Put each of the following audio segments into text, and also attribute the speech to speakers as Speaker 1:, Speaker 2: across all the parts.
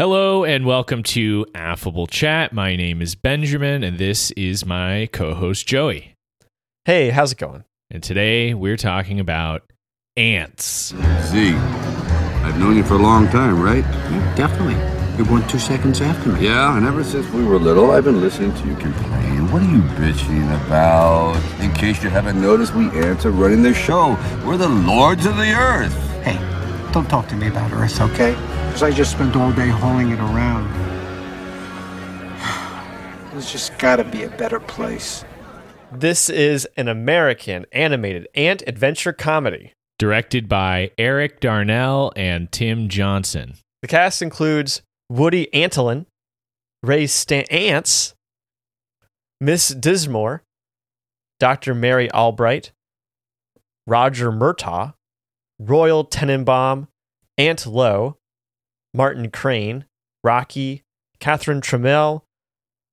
Speaker 1: Hello and welcome to Affable Chat. My name is Benjamin and this is my co host Joey.
Speaker 2: Hey, how's it going?
Speaker 1: And today we're talking about ants.
Speaker 3: Z, I've known you for a long time, right?
Speaker 4: Yeah, definitely. You're born two seconds after me.
Speaker 3: Yeah, and ever since we were little, I've been listening to you complain. What are you bitching about? In case you haven't noticed, we ants are running the show. We're the lords of the earth.
Speaker 4: Hey, don't talk to me about Earth, okay? Because I just spent all day hauling it around. There's just gotta be a better place.
Speaker 2: This is an American animated ant adventure comedy.
Speaker 1: Directed by Eric Darnell and Tim Johnson.
Speaker 2: The cast includes Woody Antolin, Ray Stan- Ants, Miss Dismore, Dr. Mary Albright, Roger Murtaugh, Royal Tenenbaum, Ant Lowe, Martin Crane, Rocky, Catherine Trammell,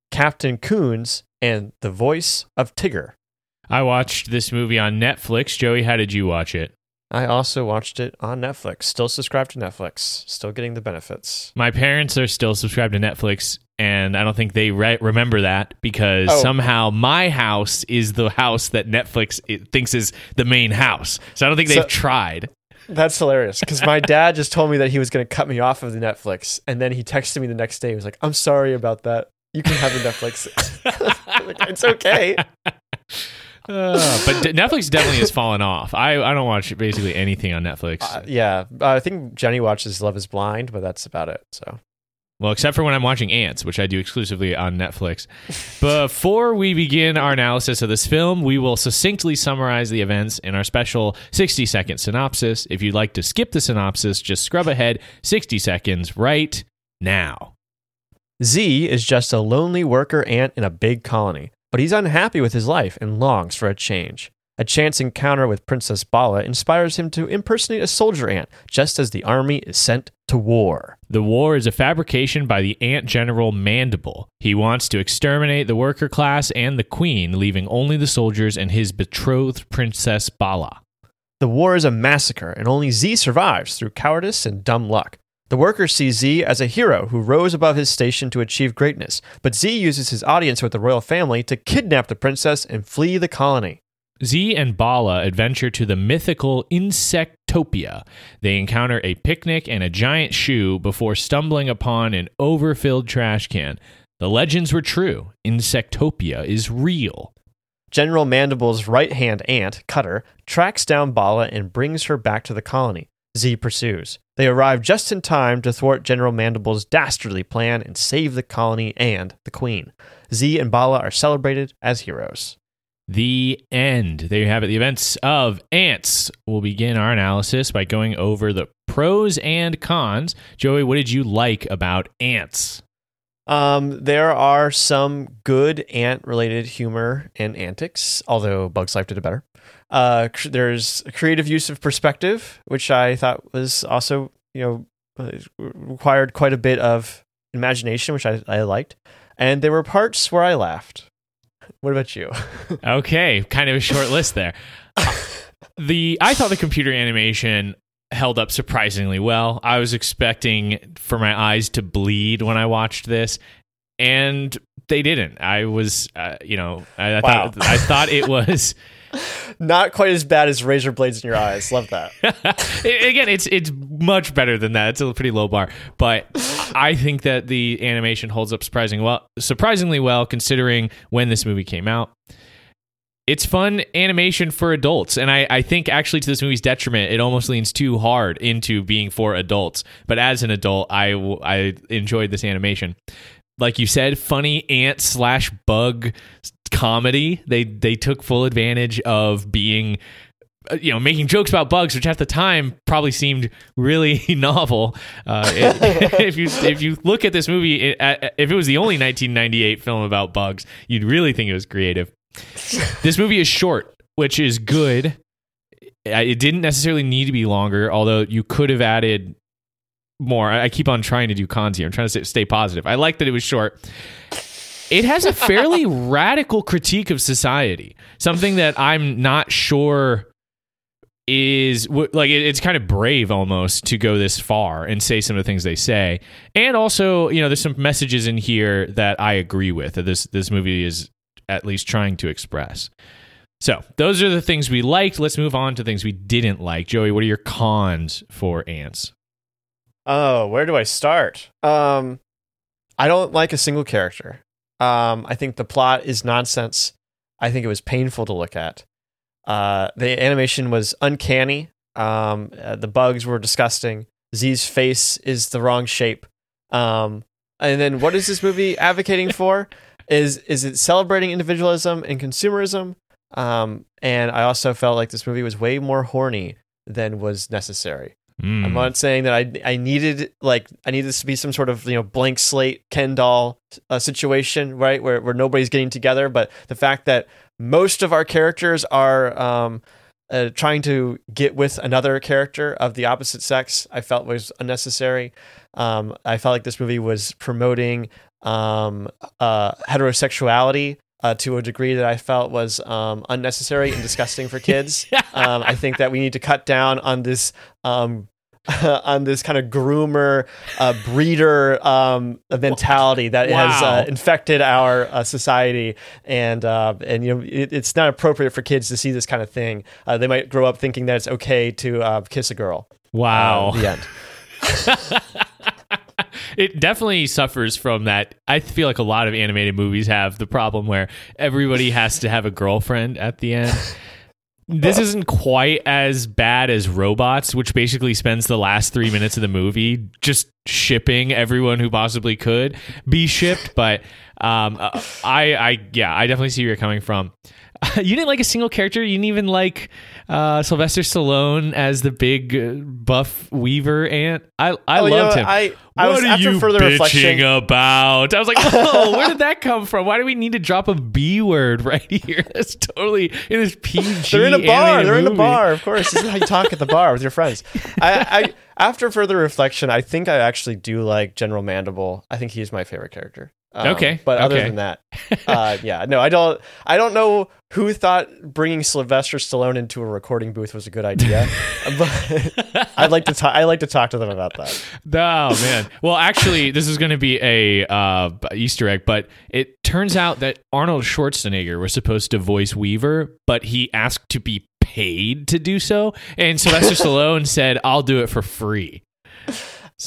Speaker 2: Captain Koons, and the voice of Tigger.
Speaker 1: I watched this movie on Netflix. Joey, how did you watch it?
Speaker 2: I also watched it on Netflix. Still subscribed to Netflix. Still getting the benefits.
Speaker 1: My parents are still subscribed to Netflix, and I don't think they re- remember that because
Speaker 2: Oh.
Speaker 1: somehow my house is the house that Netflix it thinks is the main house. So I don't think they've tried.
Speaker 2: That's hilarious because my dad just told me that he was going to cut me off of the Netflix, and then he texted me the next day. He was like, "I'm sorry about that. You can have the Netflix. Like, it's okay."
Speaker 1: Uh, but d- Netflix definitely has fallen off. I, I don't watch basically anything on Netflix.
Speaker 2: Uh, yeah, uh, I think Jenny watches Love Is Blind, but that's about it. So
Speaker 1: Well, except for when I'm watching Ants, which I do exclusively on Netflix. Before we begin our analysis of this film, we will succinctly summarize the events in our special 60 second synopsis. If you'd like to skip the synopsis, just scrub ahead 60 seconds right now.
Speaker 2: Z is just a lonely worker ant in a big colony, but he's unhappy with his life and longs for a change. A chance encounter with Princess Bala inspires him to impersonate a soldier ant just as the army is sent to war.
Speaker 1: The war is a fabrication by the ant general Mandible. He wants to exterminate the worker class and the queen, leaving only the soldiers and his betrothed Princess Bala.
Speaker 2: The war is a massacre, and only Z survives through cowardice and dumb luck. The workers see Z as a hero who rose above his station to achieve greatness, but Z uses his audience with the royal family to kidnap the princess and flee the colony.
Speaker 1: Z and Bala adventure to the mythical Insectopia. They encounter a picnic and a giant shoe before stumbling upon an overfilled trash can. The legends were true. Insectopia is real.
Speaker 2: General Mandible's right hand ant, Cutter, tracks down Bala and brings her back to the colony. Z pursues. They arrive just in time to thwart General Mandible's dastardly plan and save the colony and the queen. Z and Bala are celebrated as heroes.
Speaker 1: The end. There you have it. The events of Ants. We'll begin our analysis by going over the pros and cons. Joey, what did you like about Ants?
Speaker 2: Um, there are some good ant-related humor and antics, although Bugs Life did it better. Uh, cr- there's a creative use of perspective, which I thought was also, you know, uh, required quite a bit of imagination, which I, I liked. And there were parts where I laughed. What about you?
Speaker 1: Okay, kind of a short list there. The I thought the computer animation held up surprisingly well. I was expecting for my eyes to bleed when I watched this, and they didn't. I was, uh, you know, I, I
Speaker 2: Wow.
Speaker 1: thought I thought it was.
Speaker 2: Not quite as bad as razor blades in your eyes. Love that.
Speaker 1: Again, it's it's much better than that. It's a pretty low bar, but I think that the animation holds up surprisingly well. Surprisingly well, considering when this movie came out. It's fun animation for adults, and I, I think actually to this movie's detriment, it almost leans too hard into being for adults. But as an adult, I I enjoyed this animation. Like you said, funny ant slash bug comedy. They they took full advantage of being uh, you know, making jokes about bugs, which at the time probably seemed really novel. Uh, it- if you if you look at this movie, it, uh, if it was the only 1998 film about bugs, you'd really think it was creative. this movie is short, which is good. It didn't necessarily need to be longer, although you could have added more. I keep on trying to do cons here. I'm trying to stay positive. I like that it was short. It has a fairly radical critique of society, something that I'm not sure is like it's kind of brave almost to go this far and say some of the things they say. And also you know there's some messages in here that i agree with that this this movie is at least trying to express. So those are the things we liked. Let's move on to things we didn't like. Joey what are your cons for ants?
Speaker 2: Oh, where do I start? Um, I don't like a single character. Um, I think the plot is nonsense. I think it was painful to look at. Uh, the animation was uncanny. Um, uh, the bugs were disgusting. Z's face is the wrong shape. Um, and then what is this movie advocating for? Is is it celebrating individualism and consumerism? Um, and I also felt like this movie was way more horny than was necessary.
Speaker 1: Mm.
Speaker 2: I'm not saying that I I needed like I needed this to be some sort of you know blank slate Ken doll uh, situation, right? Where where nobody's getting together, but the fact that most of our characters are um, uh, trying to get with another character of the opposite sex, I felt was unnecessary. Um, I felt like this movie was promoting um, uh, heterosexuality uh, to a degree that I felt was um, unnecessary and disgusting for kids. um, I think that we need to cut down on this um, on this kind of groomer uh, breeder um, mentality that has uh, infected our uh, society, and uh, and you know it, it's not appropriate for kids to see this kind of thing. Uh, they might grow up thinking that it's okay to uh, kiss a girl.
Speaker 1: wow
Speaker 2: Uh, the end.
Speaker 1: it definitely suffers from that. I feel like a lot of animated movies have the problem where everybody has to have a girlfriend at the end. This isn't quite as bad as Robots, which basically spends the last three minutes of the movie just shipping everyone who possibly could be shipped. But um, uh, I, I, yeah, I definitely see where you're coming from. You didn't like a single character. You didn't even like uh, Sylvester Stallone as the big uh, buff Weaver ant. I, I
Speaker 2: Oh, you
Speaker 1: loved
Speaker 2: know,
Speaker 1: him.
Speaker 2: I, I
Speaker 1: what
Speaker 2: was
Speaker 1: are
Speaker 2: after
Speaker 1: you
Speaker 2: further
Speaker 1: bitching
Speaker 2: reflection.
Speaker 1: about? I was like, oh, where did that come from? Why do we need to drop a B word right here? That's totally in this PG.
Speaker 2: They're in a bar. They're in a bar. Of course, this is how you talk at the bar with your friends. I, I after further reflection, I think I actually do like General Mandible. I think he's my favorite character. Um,
Speaker 1: Okay,
Speaker 2: but other
Speaker 1: okay.
Speaker 2: than that, uh, yeah, no, I don't. I don't know who thought bringing Sylvester Stallone into a recording booth was a good idea, but I'd like to talk. I like to talk to them about that.
Speaker 1: Oh man. Well, actually, this is going to be a uh, Easter egg, but it turns out that Arnold Schwarzenegger was supposed to voice Weaver, but he asked to be paid to do so, and Sylvester Stallone said, "I'll do it for free."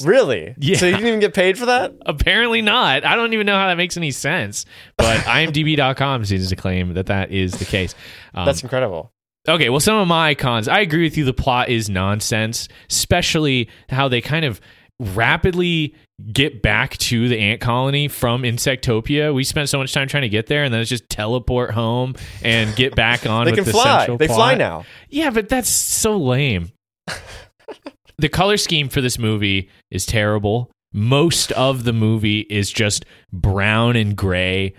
Speaker 2: Really?
Speaker 1: Yeah.
Speaker 2: So you didn't even get paid for that?
Speaker 1: Apparently not. I don't even know how that makes any sense, but IMDb.com seems to claim that that is the case. Um,
Speaker 2: That's incredible.
Speaker 1: Okay, well, some of my cons. I agree with you. The plot is nonsense, especially how they kind of rapidly get back to the ant colony from Insectopia. We spent so much time trying to get there, and then it's just teleport home and get back on.
Speaker 2: They
Speaker 1: with
Speaker 2: can
Speaker 1: the
Speaker 2: fly. They fly now.
Speaker 1: Yeah, but that's so lame. the color scheme for this movie is terrible. Most of the movie is just brown and gray.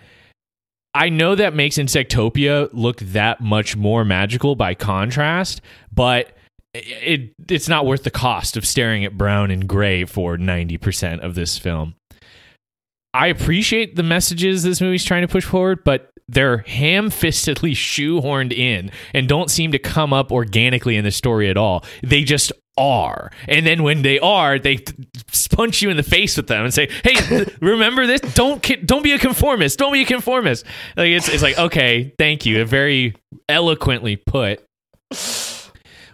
Speaker 1: I know that makes Insectopia look that much more magical by contrast, but it it's not worth the cost of staring at brown and gray for 90% of this film. I appreciate the messages this movie's trying to push forward, but they're ham-fistedly shoehorned in and don't seem to come up organically in the story at all. They just are. And then when they are, they punch you in the face with them and say, "Hey, remember this? Don't don't be a conformist. Don't be a conformist." Like it's it's like, "Okay, thank you." Very eloquently put.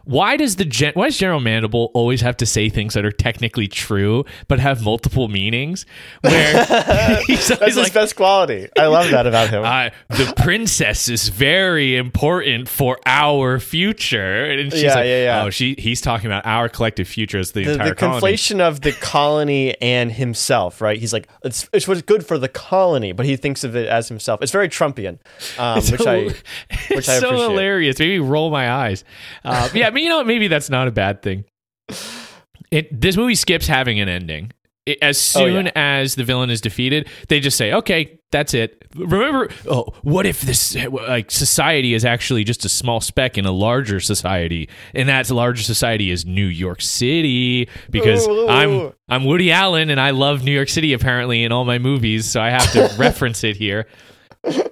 Speaker 1: Why does the gen- why does General Mandible always have to say things that are technically true but have multiple meanings? Where he's
Speaker 2: That's his
Speaker 1: like,
Speaker 2: best quality. I love that about him.
Speaker 1: uh, the princess is very important for our future. And she's
Speaker 2: Yeah,
Speaker 1: like,
Speaker 2: yeah, yeah.
Speaker 1: oh, she he's talking about our collective future as the,
Speaker 2: the,
Speaker 1: entire
Speaker 2: the
Speaker 1: colony.
Speaker 2: conflation of the colony and himself, right? He's like, it's, it's what's good for the colony, but he thinks of it as himself. It's very Trumpian, um,
Speaker 1: It's
Speaker 2: which
Speaker 1: so-
Speaker 2: I, which I
Speaker 1: so hilarious. Maybe roll my eyes. Uh, yeah, but you know, maybe that's not a bad thing. It this movie skips having an ending. It, as
Speaker 2: Oh,
Speaker 1: soon
Speaker 2: yeah.
Speaker 1: as the villain is defeated, they just say, "Okay, that's it." Remember, oh, what if this like society is actually just a small speck in a larger society, and that larger society is New York City? Because
Speaker 2: Ooh.
Speaker 1: I'm I'm Woody Allen, and I love New York City apparently in all my movies, so I have to reference it here.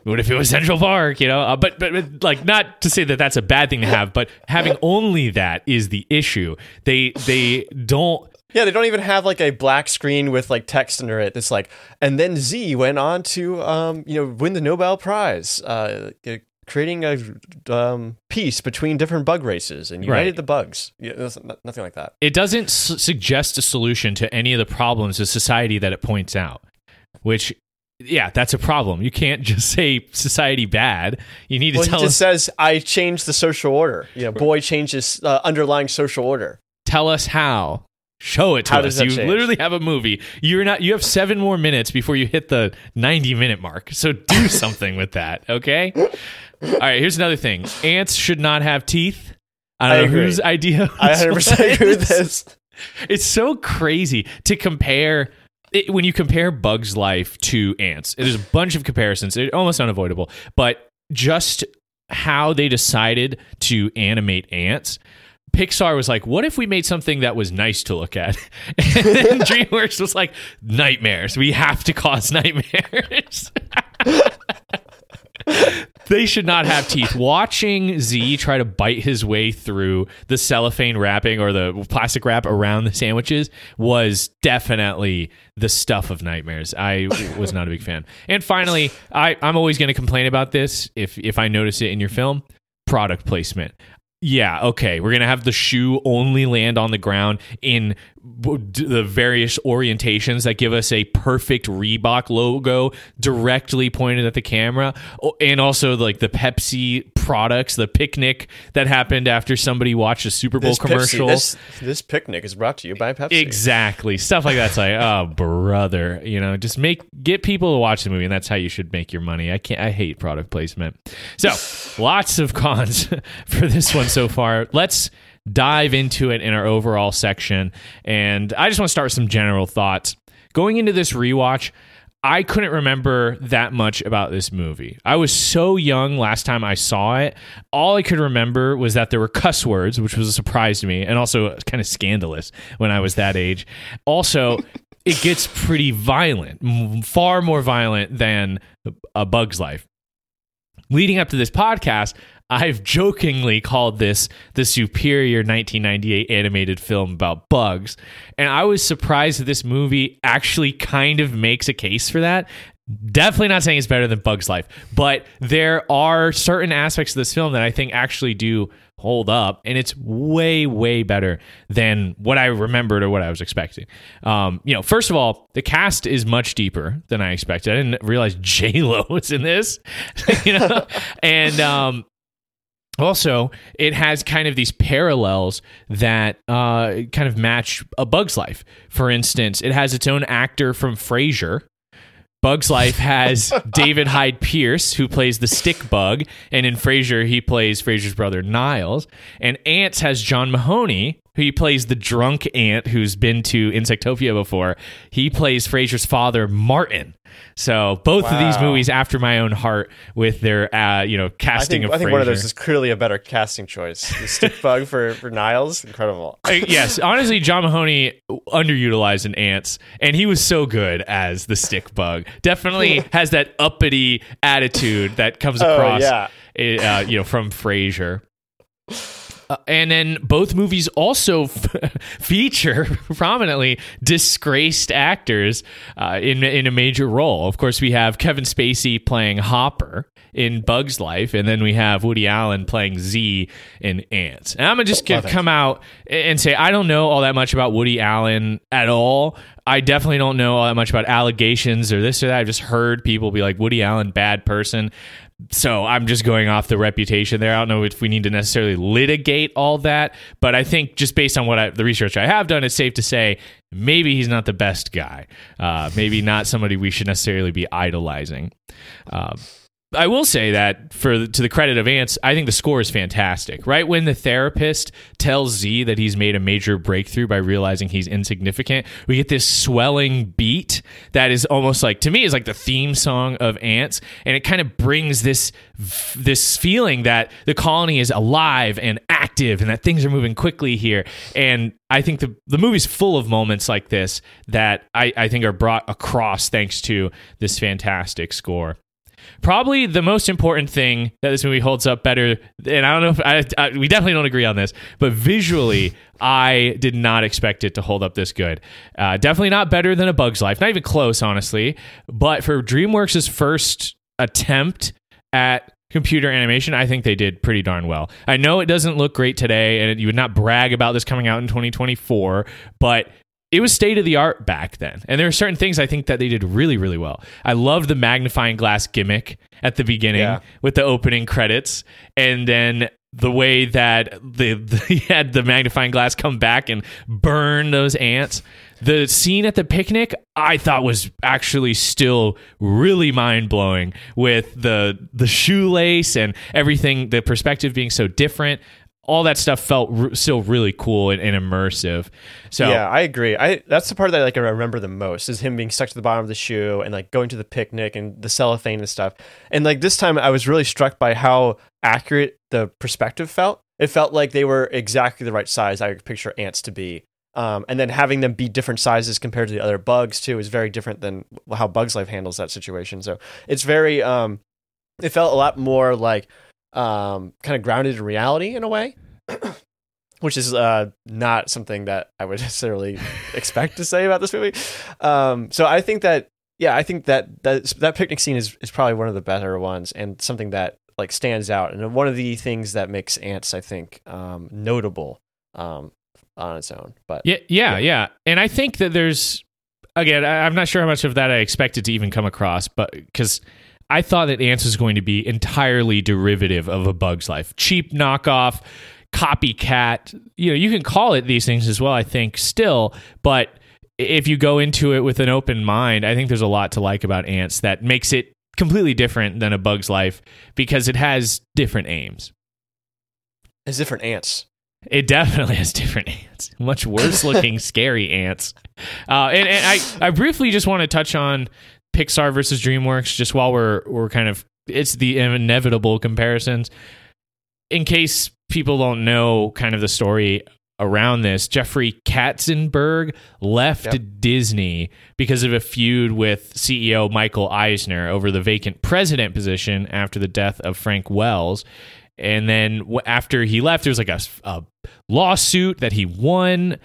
Speaker 1: What if it was Central Park? You know, uh, but, but but like not to say that that's a bad thing to have, but having only that is the issue. They they don't.
Speaker 2: Yeah, they don't even have like a black screen with like text under it. That's like, and then Z went on to, um, you know, win the Nobel Prize, uh, uh, creating a um, peace between different bug races and united
Speaker 1: Right.
Speaker 2: the bugs. Yeah, nothing like that.
Speaker 1: It doesn't s- suggest a solution to any of the problems of society that it points out. Which, yeah, that's a problem. You can't just say society bad. You need to
Speaker 2: Well, he
Speaker 1: tell
Speaker 2: just
Speaker 1: us
Speaker 2: says, "I changed the social order." You know, boy changes uh, underlying social order.
Speaker 1: tell us how. Show it to
Speaker 2: How
Speaker 1: us. you
Speaker 2: change?
Speaker 1: literally have a movie. You're not. You have seven more minutes before you hit the 90 minute mark. So do something with that. Okay. All right. Here's another thing. Ants should not have teeth. I don't
Speaker 2: I
Speaker 1: know
Speaker 2: agree.
Speaker 1: whose idea.
Speaker 2: I 100 percent agree with this.
Speaker 1: It's so crazy to compare. It, when you compare Bug's life to ants, there's a bunch of comparisons. They're almost unavoidable, but just how they decided to animate ants. Pixar was like, what if we made something that was nice to look at? And then DreamWorks was like, nightmares. We have to cause nightmares. they should not have teeth. Watching Z try to bite his way through the cellophane wrapping or the plastic wrap around the sandwiches was definitely the stuff of nightmares. I was not a big fan. And finally, I, I'm always going to complain about this if if I notice it in your film. Product placement. Yeah, okay. We're gonna have the shoe only land on the ground in the various orientations that give us a perfect Reebok logo directly pointed at the camera, and also like the Pepsi products, the picnic that happened after somebody watched a Super Bowl
Speaker 2: This Pepsi-
Speaker 1: commercial.
Speaker 2: this, this picnic is brought to you by Pepsi.
Speaker 1: Exactly. Stuff like that's like, oh brother, you know, just make get people to watch the movie and that's how you should make your money. I can't I hate product placement. So, lots of cons for this one so far. Let's dive into it in our overall section. And I just want to start with some general thoughts. Going into this rewatch, I couldn't remember that much about this movie. I was so young last time I saw it. All I could remember was that there were cuss words, which was a surprise to me, and also kind of scandalous when I was that age. Also, it gets pretty violent, far more violent than A Bug's Life. Leading up to this podcast, I've jokingly called this the superior 1998 animated film about bugs. And I was surprised that this movie actually kind of makes a case for that. Definitely not saying it's better than Bug's Life, but there are certain aspects of this film that I think actually do hold up, and it's way, way better than what I remembered or what I was expecting. Um, you know, first of all, the cast is much deeper than I expected. I didn't realize J Lo was in this, you know, and um, also it has kind of these parallels that uh, kind of match a bug's life for instance it has its own actor from frasier Bug's Life has David Hyde Pierce, who plays the stick bug, and in Frasier, he plays Frasier's brother Niles. And Ants has John Mahoney, who he plays the drunk ant who's been to Insectopia before. He plays Frasier's father, Martin. So both of these movies after my own heart with their, uh, you know,
Speaker 2: I
Speaker 1: casting
Speaker 2: think,
Speaker 1: of
Speaker 2: I think one of those is clearly a better casting choice. The stick bug for, for Niles, incredible.
Speaker 1: Uh, yes, honestly, John Mahoney underutilized in Ants, and he was so good as the stick bug. Definitely has that uppity attitude that comes across,
Speaker 2: Oh,
Speaker 1: across,
Speaker 2: yeah.
Speaker 1: uh, you know, from Frasier. Uh, and then both movies also f- feature prominently disgraced actors uh, in in a major role. Of course, we have Kevin Spacey playing Hopper in Bug's Life, and then we have Woody Allen playing Z in Ants. And I'm gonna just
Speaker 2: Love it.
Speaker 1: come out and say I don't know all that much about Woody Allen at all. I definitely don't know all that much about allegations or this or that. I've just heard people be like Woody Allen bad person. So I'm just going off the reputation there. I don't know if we need to necessarily litigate all that, but I think just based on what I, the research I have done, it's safe to say maybe he's not the best guy. Uh, maybe not somebody we should necessarily be idolizing. Uh, I will say that for to the credit of Ants, I think the score is fantastic. Right when the therapist tells Z that he's made a major breakthrough by realizing he's insignificant, we get this swelling beat that is almost like to me is like the theme song of Ants, and it kind of brings this this feeling that the colony is alive and active, and that things are moving quickly here. And I think the the movie's full of moments like this that I, I think are brought across thanks to this fantastic score. Probably the most important thing that this movie holds up better, and I don't know if I, I we definitely don't agree on this, but visually, I did not expect it to hold up this good. Uh, definitely not better than A Bug's Life, not even close, honestly. But for DreamWorks' first attempt at computer animation, I think they did pretty darn well. I know it doesn't look great today, and you would not brag about this coming out in 2024, but it was state of the art back then. And there are certain things I think that they did really, really well. I love the magnifying glass gimmick at the beginning
Speaker 2: Yeah.
Speaker 1: with the opening credits, and then the way that they, the he had the magnifying glass come back and burn those ants. The scene at the picnic I thought was actually still really mind blowing with the the shoelace and everything, the perspective being so different. All that stuff felt r- still really cool and, and immersive. So
Speaker 2: Yeah, I agree. I that's the part that like I remember the most is him being stuck to the bottom of the shoe and like going to the picnic and the cellophane and stuff. And like this time, I was really struck by how accurate the perspective felt. It felt like they were exactly the right size I could picture ants to be. Um, and then having them be different sizes compared to the other bugs too is very different than how Bugs Life handles that situation. So it's very, um, it felt a lot more like um, kind of grounded in reality in a way which is uh, not something that I would necessarily expect to say about this movie. Um, so I think that yeah, I think that that that picnic scene is is probably one of the better ones and something that like stands out and one of the things that makes ants I think um, notable um, on its own. But
Speaker 1: Yeah, yeah, yeah. And I think that there's again, I'm not sure how much of that I expected to even come across, but because I thought that Ants was going to be entirely derivative of a Bug's Life, cheap knockoff, copycat. You know, you can call it these things as well. I think still, but if you go into it with an open mind, I think there's a lot to like about Ants that makes it completely different than a Bug's Life because it has different aims.
Speaker 2: it's different ants.
Speaker 1: It definitely has different ants, much worse looking, scary ants. Uh, and, and I, I briefly just want to touch on Pixar versus DreamWorks, just while we're we're kind of it's the inevitable comparisons. In case people don't know, kind of the story around this, Jeffrey Katzenberg left
Speaker 2: Yep.
Speaker 1: Disney because of a feud with CEO Michael Eisner over the vacant president position after the death of Frank Wells. And then after he left, there was like a lawsuit that he won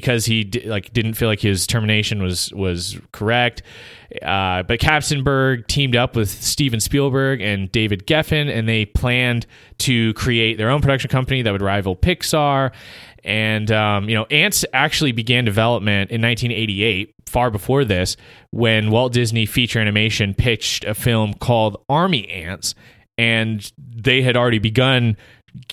Speaker 1: because he di- like didn't feel like his termination was was correct. Uh, but Katzenberg teamed up with Steven Spielberg and David Geffen, and they planned to create their own production company that would rival Pixar. And um, you know, Ants actually began development in 1988, far before this, when Walt Disney Feature Animation pitched a film called Army Ants, and they had already begun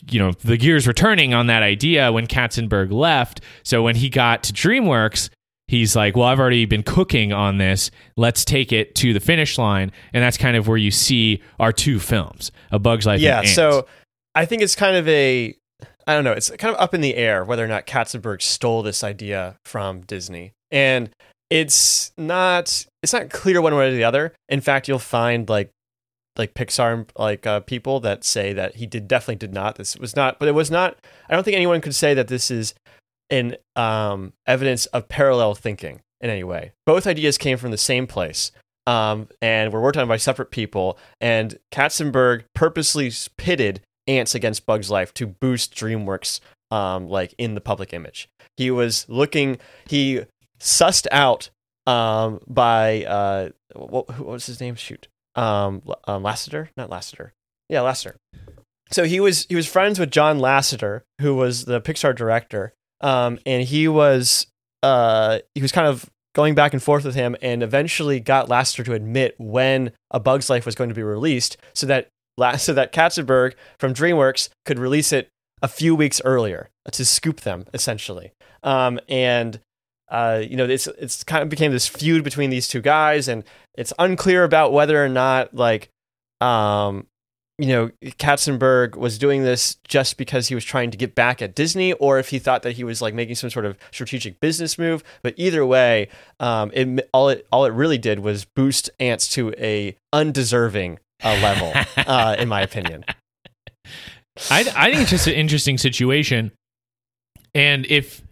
Speaker 1: you know the gears were turning on that idea when Katzenberg left. So when he got to DreamWorks, he's like, "Well, I've already been cooking on this. Let's take it to the finish line." And that's kind of where you see our two films, A Bug's Life.
Speaker 2: yeah so i think it's kind of a i don't know it's kind of up in the air whether or not katzenberg stole this idea from disney and it's not it's not clear one way or the other in fact you'll find like like pixar like uh, people that say that he did definitely did not this was not but it was not i don't think anyone could say that this is an um, evidence of parallel thinking in any way both ideas came from the same place um, and were worked on by separate people. And Katzenberg purposely pitted Ants against Bugs Life to boost DreamWorks, um, like in the public image. He was looking. He sussed out um, by uh, what, what was his name? Shoot, um, L- um, Lasseter, not Lasseter. Yeah, Lasseter. So he was he was friends with John Lasseter, who was the Pixar director, um, and he was uh, he was kind of going back and forth with him and eventually got Lasseter to admit when A Bug's Life was going to be released so that so that Katzenberg from DreamWorks could release it a few weeks earlier to scoop them essentially. Um, and uh, you know, it's it's kind of became this feud between these two guys, and it's unclear about whether or not like um, you know, Katzenberg was doing this just because he was trying to get back at Disney, or if he thought that he was like making some sort of strategic business move. But either way, um, it all it all it really did was boost Ants to a undeserving uh, level, uh, in my opinion.
Speaker 1: I, I think it's just an interesting situation. And if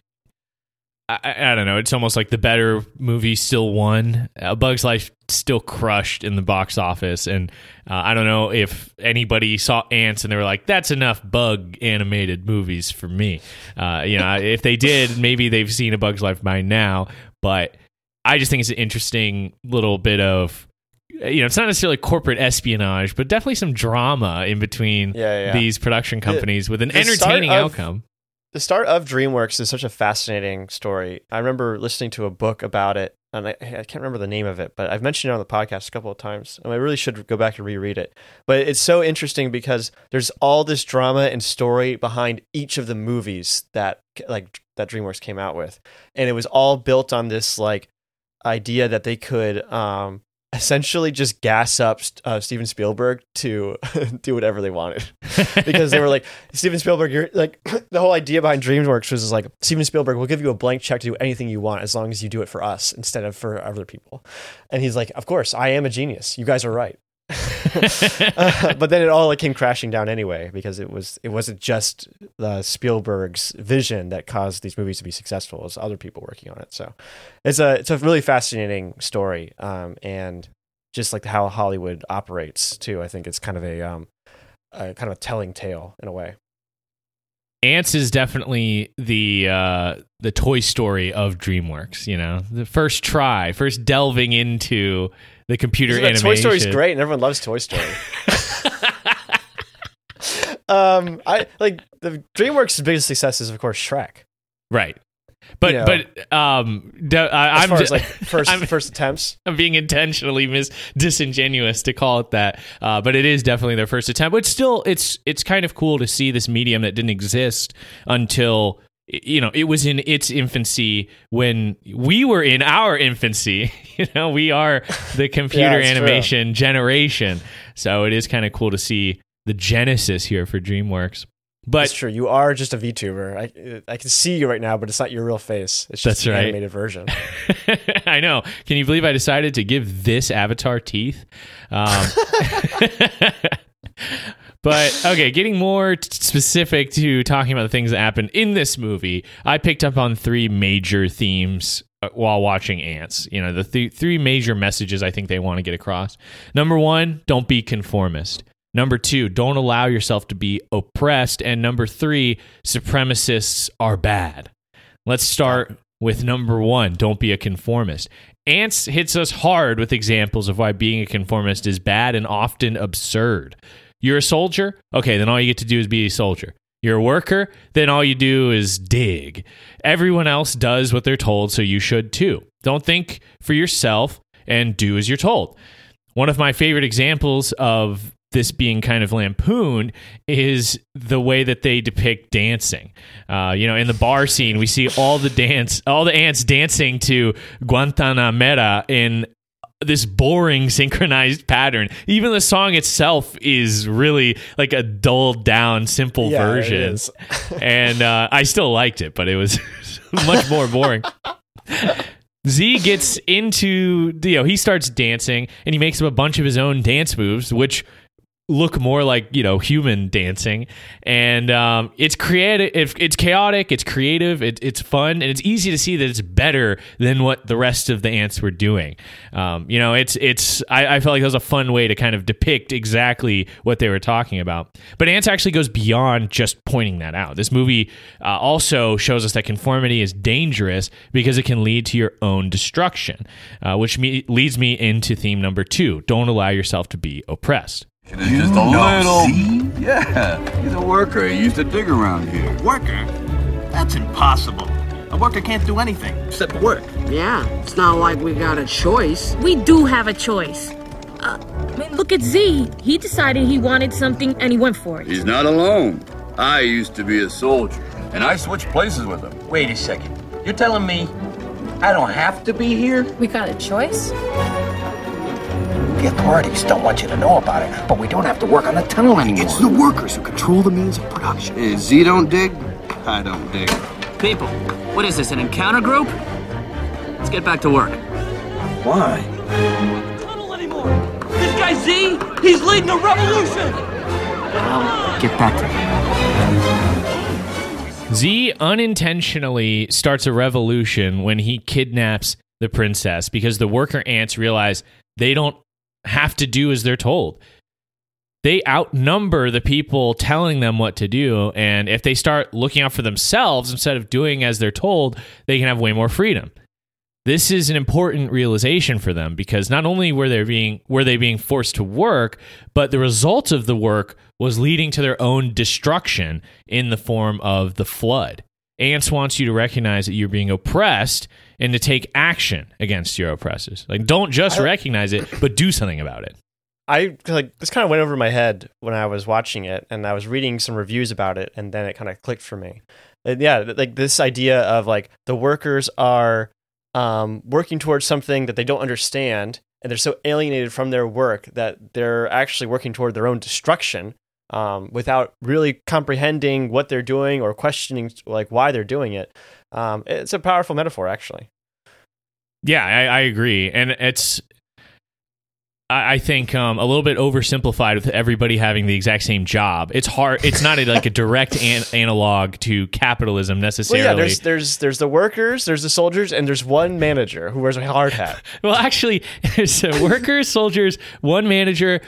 Speaker 1: I, I don't know. It's almost like the better movie still won. A Bug's Life still crushed in the box office, and uh, I don't know if anybody saw Ants and they were like, "That's enough bug animated movies for me." Uh, you know, if they did, maybe they've seen A Bug's Life by now. But I just think it's an interesting little bit of you know, it's not necessarily corporate espionage, but definitely some drama in between
Speaker 2: Yeah, yeah.
Speaker 1: these production companies with an
Speaker 2: the
Speaker 1: entertaining
Speaker 2: of-
Speaker 1: outcome.
Speaker 2: The start of DreamWorks is such a fascinating story. I remember listening to a book about it, and I, I can't remember the name of it, but I've mentioned it on the podcast a couple of times, and I really should go back and reread it. But it's so interesting because there's all this drama and story behind each of the movies that like that DreamWorks came out with, and it was all built on this like idea that they could um, essentially just gas up uh, Steven Spielberg to do whatever they wanted because they were like Steven Spielberg. You're like the whole idea behind DreamWorks was like Steven Spielberg will give you a blank check to do anything you want as long as you do it for us instead of for other people. And he's like, of course, I am a genius. You guys are right. But then it all like came crashing down anyway because it was it wasn't just uh, Spielberg's vision that caused these movies to be successful. It was other people working on it. So it's a it's a really fascinating story, um, and just like how Hollywood operates too. I think it's kind of a um, a kind of a telling tale in a way.
Speaker 1: Ants is definitely the uh, the Toy Story of DreamWorks. You know, the first try, first delving into the computer
Speaker 2: Isn't
Speaker 1: animation.
Speaker 2: Toy Story's great, and everyone loves Toy Story. um, I like the DreamWorks' biggest success is of course Shrek.
Speaker 1: right? But
Speaker 2: You know.
Speaker 1: but um, d- I,
Speaker 2: As
Speaker 1: I'm
Speaker 2: far
Speaker 1: ju-
Speaker 2: as like 1st
Speaker 1: I'm-
Speaker 2: first attempts.
Speaker 1: I'm being intentionally mis- disingenuous to call it that, uh, but it is definitely their first attempt. But still, it's it's kind of cool to see this medium that didn't exist until you know it was in its infancy when we were in our infancy. you know, we are the computer
Speaker 2: true.
Speaker 1: animation generation, so it is kind of cool to see the genesis here for DreamWorks. But that's
Speaker 2: true. You are just a VTuber. I I can see you right now, but it's not your real face. It's just an
Speaker 1: right.
Speaker 2: animated version.
Speaker 1: I know. Can you believe I decided to give this avatar teeth? Um, but okay, getting more t- specific to talking about the things that happened in this movie, I picked up on three major themes uh, while watching Ants. You know, the th- three major messages I think they want to get across. Number one, don't be conformist. Number two, don't allow yourself to be oppressed. And number three, supremacists are bad. Let's start with number one don't be a conformist. Ants hits us hard with examples of why being a conformist is bad and often absurd. You're a soldier? Okay, then all you get to do is be a soldier. You're a worker? Then all you do is dig. Everyone else does what they're told, so you should too. Don't think for yourself and do as you're told. One of my favorite examples of this being kind of lampooned is the way that they depict dancing. Uh, you know, in the bar scene, we see all the dance, all the ants dancing to Guantanamera in this boring synchronized pattern. Even the song itself is really like a dulled down, simple
Speaker 2: Yeah,
Speaker 1: version. and uh, I still liked it, but it was much more boring. Z gets into you know he starts dancing and he makes up a bunch of his own dance moves, which look more like you know human dancing. And um, it's creative it's, it's chaotic it's creative it, it's fun and it's easy to see that it's better than what the rest of the ants were doing. Um, you know it's it's I, I felt like that was a fun way to kind of depict exactly what they were talking about. But ants actually goes beyond just pointing that out. This movie uh, also shows us that conformity is dangerous because it can lead to your own destruction uh, which me, leads me into theme number two. Don't allow yourself to be oppressed
Speaker 3: Just a little. Yeah, he's a worker. He used to dig around here.
Speaker 5: Worker? That's impossible. A worker can't do anything except work.
Speaker 6: Yeah, it's not like we got a choice.
Speaker 7: We do have a choice. Uh, I mean, look at Z. He decided he wanted something and he went for it.
Speaker 3: He's not alone. I used to be a soldier, and I switched places with him.
Speaker 5: Wait a second. You're telling me I don't have to be here?
Speaker 8: We got a choice?
Speaker 5: The authorities don't want you to know about it, but we don't have to work on the tunnel anymore.
Speaker 4: It's the workers who control the means of production.
Speaker 3: Hey, Z don't dig. I don't dig.
Speaker 9: People, what is this, an encounter group? Let's get back to work.
Speaker 5: Why?
Speaker 9: Tunnel anymore! This guy Z, he's leading a revolution!
Speaker 5: Get back to me.
Speaker 1: Z unintentionally starts a revolution when he kidnaps the princess because the worker ants realize they don't have to do as they're told. They outnumber the people telling them what to do. And if they start looking out for themselves instead of doing as they're told, they can have way more freedom. This is an important realization for them because not only were they being were they being forced to work, but the result of the work was leading to their own destruction in the form of the flood. Ants wants you to recognize that you're being oppressed and to take action against your oppressors. Like don't just recognize it, but do something about it.
Speaker 2: I like this kind of went over my head when I was watching it, and I was reading some reviews about it, and then it kind of clicked for me. And yeah, like this idea of like the workers are um, working towards something that they don't understand, and they're so alienated from their work that they're actually working toward their own destruction um, without really comprehending what they're doing or questioning like why they're doing it. Um, it's a powerful metaphor, actually.
Speaker 1: Yeah, I, I agree, and it's I, I think um, a little bit oversimplified with everybody having the exact same job. It's hard. It's not a, like a direct an- analog to capitalism necessarily.
Speaker 2: Well, yeah, there's there's there's the workers, there's the soldiers, and there's one manager who wears a hard hat.
Speaker 1: Well, actually, there's uh, workers, soldiers, one manager,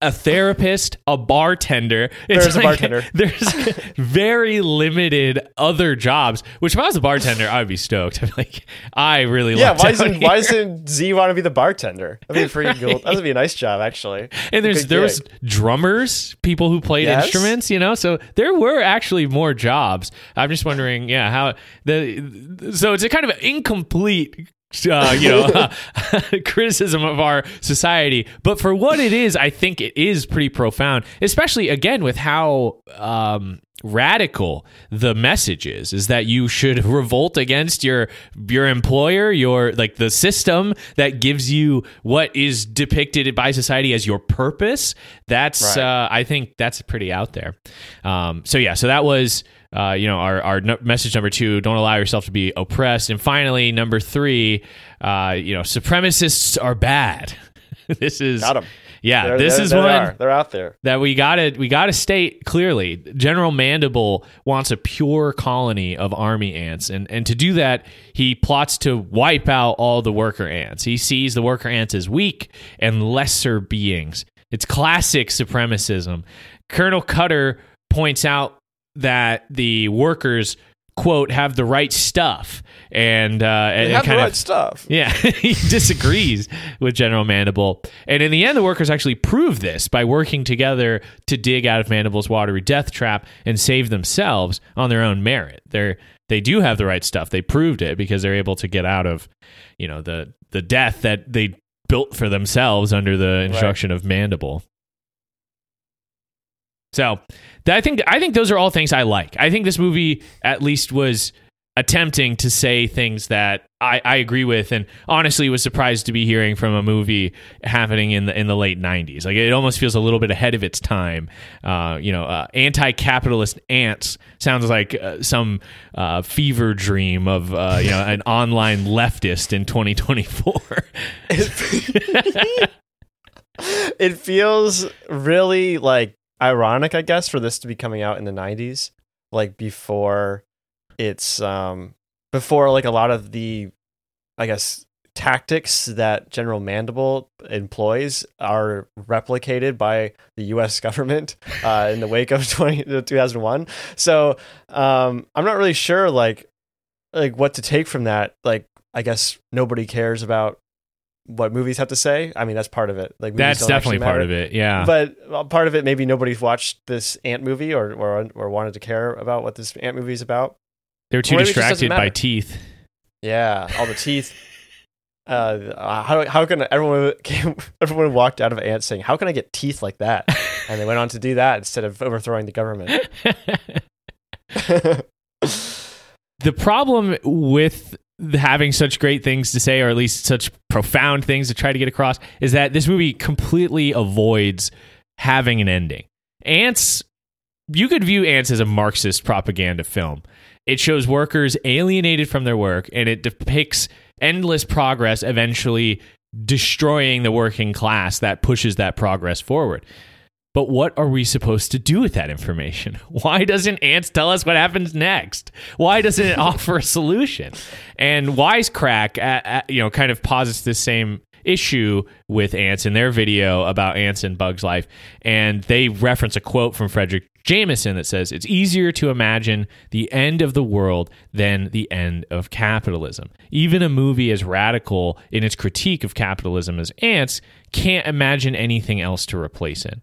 Speaker 1: a therapist, a bartender. It's
Speaker 2: There's a bartender.
Speaker 1: There's very limited other jobs. Which, if I was a bartender, I would be stoked. I'm like, I really
Speaker 2: like
Speaker 1: yeah,
Speaker 2: why
Speaker 1: here.
Speaker 2: why doesn't Z want to be the bartender? That'd be pretty cool. That'd be a nice job, actually.
Speaker 1: And there's there was drummers, people who played
Speaker 2: Yes.
Speaker 1: instruments, you know. So there were actually more jobs. I'm just wondering, yeah, how the so it's a kind of incomplete. Uh, you know, criticism of our society, but for what it is, I think it is pretty profound. Especially again with how um, radical the message is: is that you should revolt against your your employer, your like the system that gives you what is depicted by society as your purpose. That's
Speaker 2: Right.
Speaker 1: uh, I think that's pretty out there. Um, so yeah, so that was uh, you know our our no- message number two: don't allow yourself to be oppressed. And finally, number three, uh, you know, supremacists are bad. this is
Speaker 2: Got 'em.
Speaker 1: yeah.
Speaker 2: There-
Speaker 1: this
Speaker 2: there-
Speaker 1: is
Speaker 2: there
Speaker 1: one
Speaker 2: are. They're out there.
Speaker 1: that we gotta we gotta state clearly. General Mandible wants a pure colony of army ants, and and to do that, he plots to wipe out all the worker ants. He sees the worker ants as weak and lesser beings. It's classic supremacism. Colonel Cutter points out that the workers quote have the right stuff and uh and,
Speaker 2: have the
Speaker 1: kind
Speaker 2: right
Speaker 1: of
Speaker 2: stuff.
Speaker 1: yeah, he disagrees with General Mandible. And in the end, the workers actually prove this by working together to dig out of Mandible's watery death trap and save themselves on their own merit. They're they do have the right stuff. They proved it because they're able to get out of, you know, the the death that they built for themselves under the instruction of Mandible. So, I think I think those are all things I like. I think this movie at least was attempting to say things that I, I agree with, and honestly was surprised to be hearing from a movie happening in the in the late '90s. Like it almost feels a little bit ahead of its time. Uh, you know, uh, anti-capitalist ants sounds like uh, some uh, fever dream of uh, you know an online leftist in 2024.
Speaker 2: it feels really like ironic, I guess, for this to be coming out in the '90s, like before it's um before like a lot of the, I guess, tactics that General Mandible employs are replicated by the U.S. government uh, in the wake of 20, 2001. So um, I'm not really sure, like, like what to take from that. Like, I guess nobody cares about what movies have to say. I mean, that's part of it. Like
Speaker 1: That's definitely part of it. Yeah.
Speaker 2: But part of it, maybe nobody's watched this ant movie or or or wanted to care about what this ant movie is about.
Speaker 1: They're too
Speaker 2: Or maybe it just doesn't
Speaker 1: distracted by teeth.
Speaker 2: Yeah, all the teeth. Uh, uh, how how can everyone came, everyone walked out of ant saying, "How can I get teeth like that?" And they went on to do that instead of overthrowing the government.
Speaker 1: the problem with having such great things to say or at least such profound things to try to get across is that this movie completely avoids having an ending. Ants you could view ants as a marxist propaganda film. It shows workers alienated from their work and it depicts endless progress eventually destroying the working class that pushes that progress forward But what are we supposed to do with that information? Why doesn't Ants tell us what happens next? Why doesn't it offer a solution? And Wisecrack, uh, uh, you know, kind of posits this same issue with ants in their video about ants and bugs life and they reference a quote from fredric jameson that says it's easier to imagine the end of the world than the end of capitalism even a movie as radical in its critique of capitalism as ants can't imagine anything else to replace it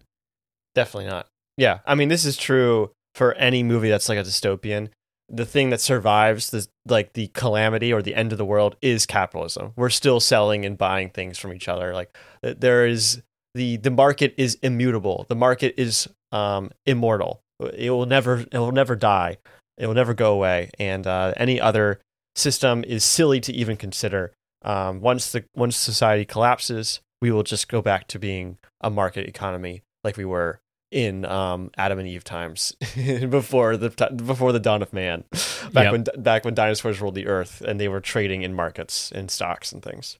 Speaker 2: Definitely not. Yeah, I mean, this is true for any movie that's like a dystopian. The thing that survives the like the calamity or the end of the world is capitalism. We're still selling and buying things from each other. Like there is the the market is immutable. The market is um, immortal. It will never it will never die. It will never go away. And uh, any other system is silly to even consider. Um, once the once society collapses, we will just go back to being a market economy like we were in um, Adam and Eve times before the before the dawn of man, back
Speaker 1: Yep.
Speaker 2: when back when dinosaurs ruled the earth and they were trading in markets and stocks and things.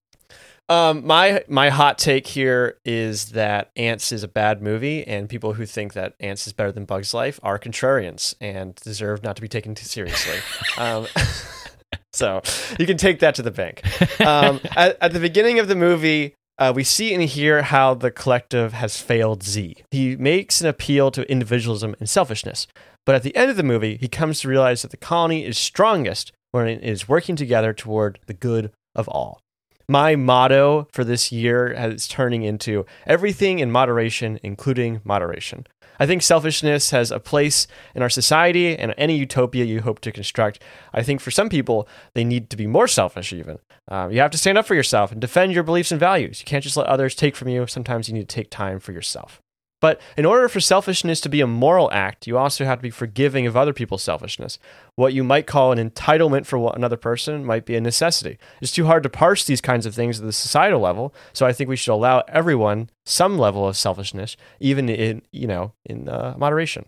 Speaker 2: Um, my my hot take here is that Antz is a bad movie, and people who think that Antz is better than Bugs Life are contrarians and deserve not to be taken too seriously. um, so you can take that to the bank. Um, at, at the beginning of the movie, uh, we see and hear how the collective has failed Z. He makes an appeal to individualism and selfishness. But at the end of the movie, he comes to realize that the colony is strongest when it is working together toward the good of all. My motto for this year is turning into everything in moderation, including moderation. I think selfishness has a place in our society and any utopia you hope to construct. I think for some people, they need to be more selfish, even. Um, you have to stand up for yourself and defend your beliefs and values. You can't just let others take from you. Sometimes you need to take time for yourself. But in order for selfishness to be a moral act, you also have to be forgiving of other people's selfishness. What you might call an entitlement for another person might be a necessity. It's too hard to parse these kinds of things at the societal level, so I think we should allow everyone some level of selfishness, even in you know in uh, moderation.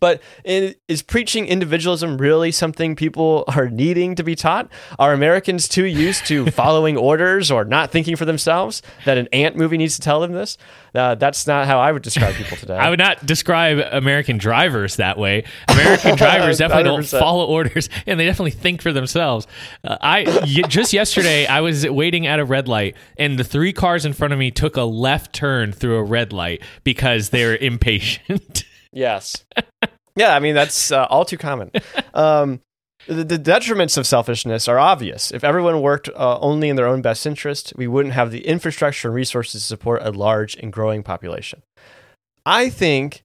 Speaker 2: But is preaching individualism really something people are needing to be taught? Are Americans too used to following orders or not thinking for themselves that an ant movie needs to tell them this? Uh, that's not how I would describe people today.
Speaker 1: I would not describe American drivers that way. American drivers definitely don't follow orders, and they definitely think for themselves. Uh, I y- just yesterday I was waiting at a red light, and the three cars in front of me took a left turn through a red light because they're impatient.
Speaker 2: Yes. yeah, I mean that's uh, all too common. Um, the, the detriments of selfishness are obvious. If everyone worked uh, only in their own best interest, we wouldn't have the infrastructure and resources to support a large and growing population. I think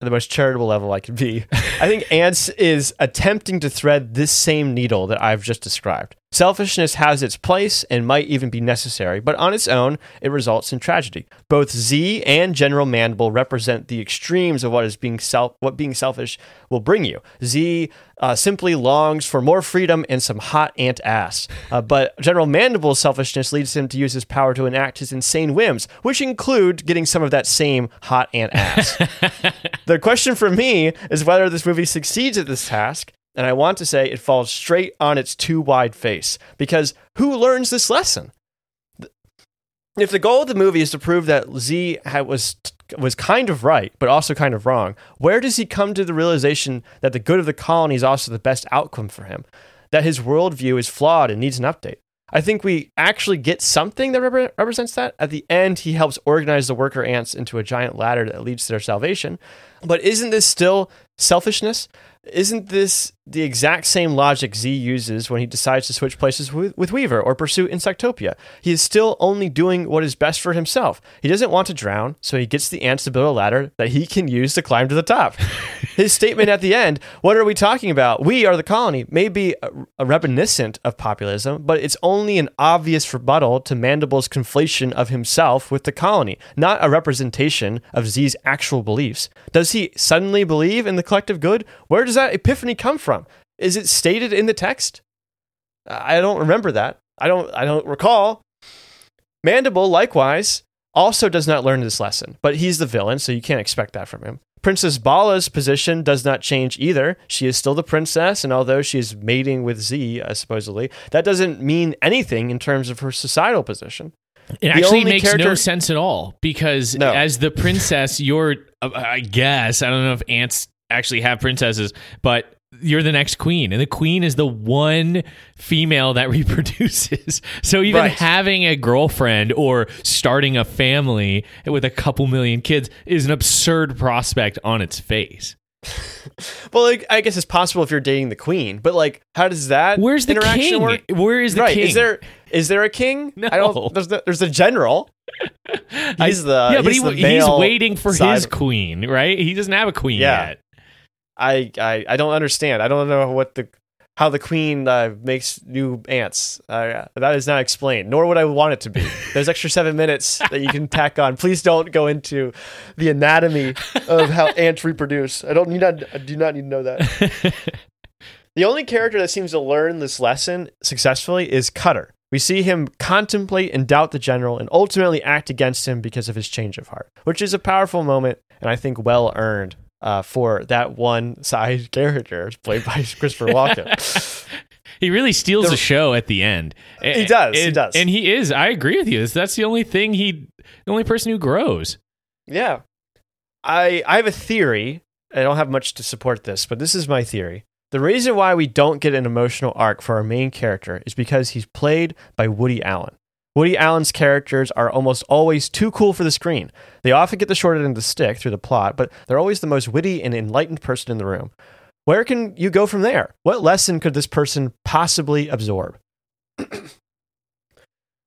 Speaker 2: the most charitable level I could be, I think Antz is attempting to thread this same needle that I've just described. Selfishness has its place and might even be necessary, but on its own, it results in tragedy. Both Z and General Mandible represent the extremes of what is being self, what being selfish will bring you. Z uh, simply longs for more freedom and some hot ant ass, uh, but General Mandible's selfishness leads him to use his power to enact his insane whims, which include getting some of that same hot ant ass. the question for me is whether this movie succeeds at this task. And I want to say it falls straight on its too wide face. Because who learns this lesson? If the goal of the movie is to prove that Z was was kind of right, but also kind of wrong, where does he come to the realization that the good of the colony is also the best outcome for him? That his worldview is flawed and needs an update? I think we actually get something that repre- represents that. At the end, he helps organize the worker ants into a giant ladder that leads to their salvation. But isn't this still selfishness? Isn't this the exact same logic Z uses when he decides to switch places with, with Weaver or pursue Insectopia? He is still only doing what is best for himself. He doesn't want to drown, so he gets the ants to build a ladder that he can use to climb to the top. His statement at the end, what are we talking about? We are the colony, may be a, a reminiscent of populism, but it's only an obvious rebuttal to Mandible's conflation of himself with the colony, not a representation of Z's actual beliefs. Does he suddenly believe in the collective good? Where does that epiphany come from? Is it stated in the text? I don't remember that. I don't I don't recall. Mandible, likewise, also does not learn this lesson, but he's the villain, so you can't expect that from him. Princess Bala's position does not change either. She is still the princess, and although she is mating with Z, uh, supposedly, that doesn't mean anything in terms of her societal position.
Speaker 1: It actually
Speaker 2: only
Speaker 1: makes no sense at all because
Speaker 2: No.
Speaker 1: as the princess, you're, uh, I guess, I don't know if ants actually have princesses, but you're the next queen. And the queen is the one female that reproduces. So even
Speaker 2: Right.
Speaker 1: having a girlfriend or starting a family with a couple million kids is an absurd prospect on its face.
Speaker 2: Well, like, I guess it's possible if you're dating the queen, but like, how does that
Speaker 1: Where's the
Speaker 2: interaction
Speaker 1: king?
Speaker 2: work?
Speaker 1: Where is the
Speaker 2: right?
Speaker 1: king?
Speaker 2: Is there is there a king?
Speaker 1: No.
Speaker 2: I don't. There's the, there's the general. He's the
Speaker 1: yeah, but
Speaker 2: he's
Speaker 1: he,
Speaker 2: the
Speaker 1: he's waiting for his queen, right? He doesn't have a queen
Speaker 2: Yeah.
Speaker 1: yet.
Speaker 2: I, I I don't understand. I don't know what the how the queen uh, makes new ants. Uh, that is not explained, nor would I want it to be. There's extra seven minutes that you can tack on. Please don't go into the anatomy of how ants reproduce. I don't need not, I do not need to know that. the only character that seems to learn this lesson successfully is Cutter. We see him contemplate and doubt the general and ultimately act against him because of his change of heart, which is a powerful moment and I think well earned uh, for that one side character played by Christopher Walken.
Speaker 1: He really steals
Speaker 2: The-
Speaker 1: the, show at the end.
Speaker 2: He does, he
Speaker 1: And-
Speaker 2: does.
Speaker 1: and he is. I agree with you. That's the only thing he, the only person who grows.
Speaker 2: yeah. I, I have a theory. I don't have much to support this, but this is my theory. The reason why we don't get an emotional arc for our main character is because he's played by Woody Allen. Woody Allen's characters are almost always too cool for the screen. They often get the short end of the stick through the plot, but they're always the most witty and enlightened person in the room. Where can you go from there? What lesson could this person possibly absorb?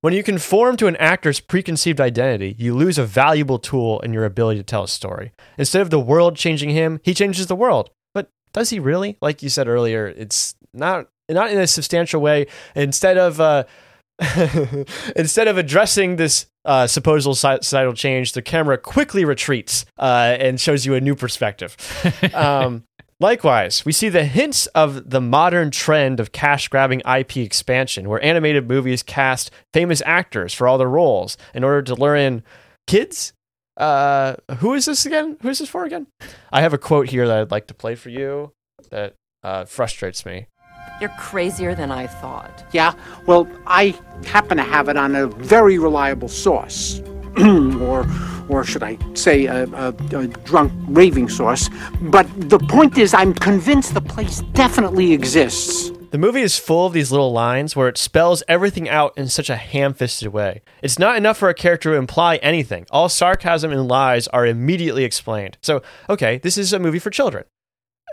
Speaker 2: when you conform to an actor's preconceived identity, you lose a valuable tool in your ability to tell a story. Instead of the world changing him, he changes the world. But does he really? Like you said earlier, it's not not in a substantial way. Instead of uh, instead of addressing this uh, supposed societal change, the camera quickly retreats uh, and shows you a new perspective. Um, likewise, we see the hints of the modern trend of cash grabbing IP expansion, where animated movies cast famous actors for all their roles in order to lure in kids. Uh, who is this again? Who is this for again? I have a quote here that I'd like to play for you that uh, frustrates me.
Speaker 8: You're crazier than I thought.
Speaker 4: Yeah, well, I happen to have it on a very reliable source. or, or should I say, a, a, a drunk raving source. But the point is, I'm convinced the place definitely exists.
Speaker 2: The movie is full of these little lines where it spells everything out in such a ham fisted way. It's not enough for a character to imply anything. All sarcasm and lies are immediately explained. So, okay, this is a movie for children.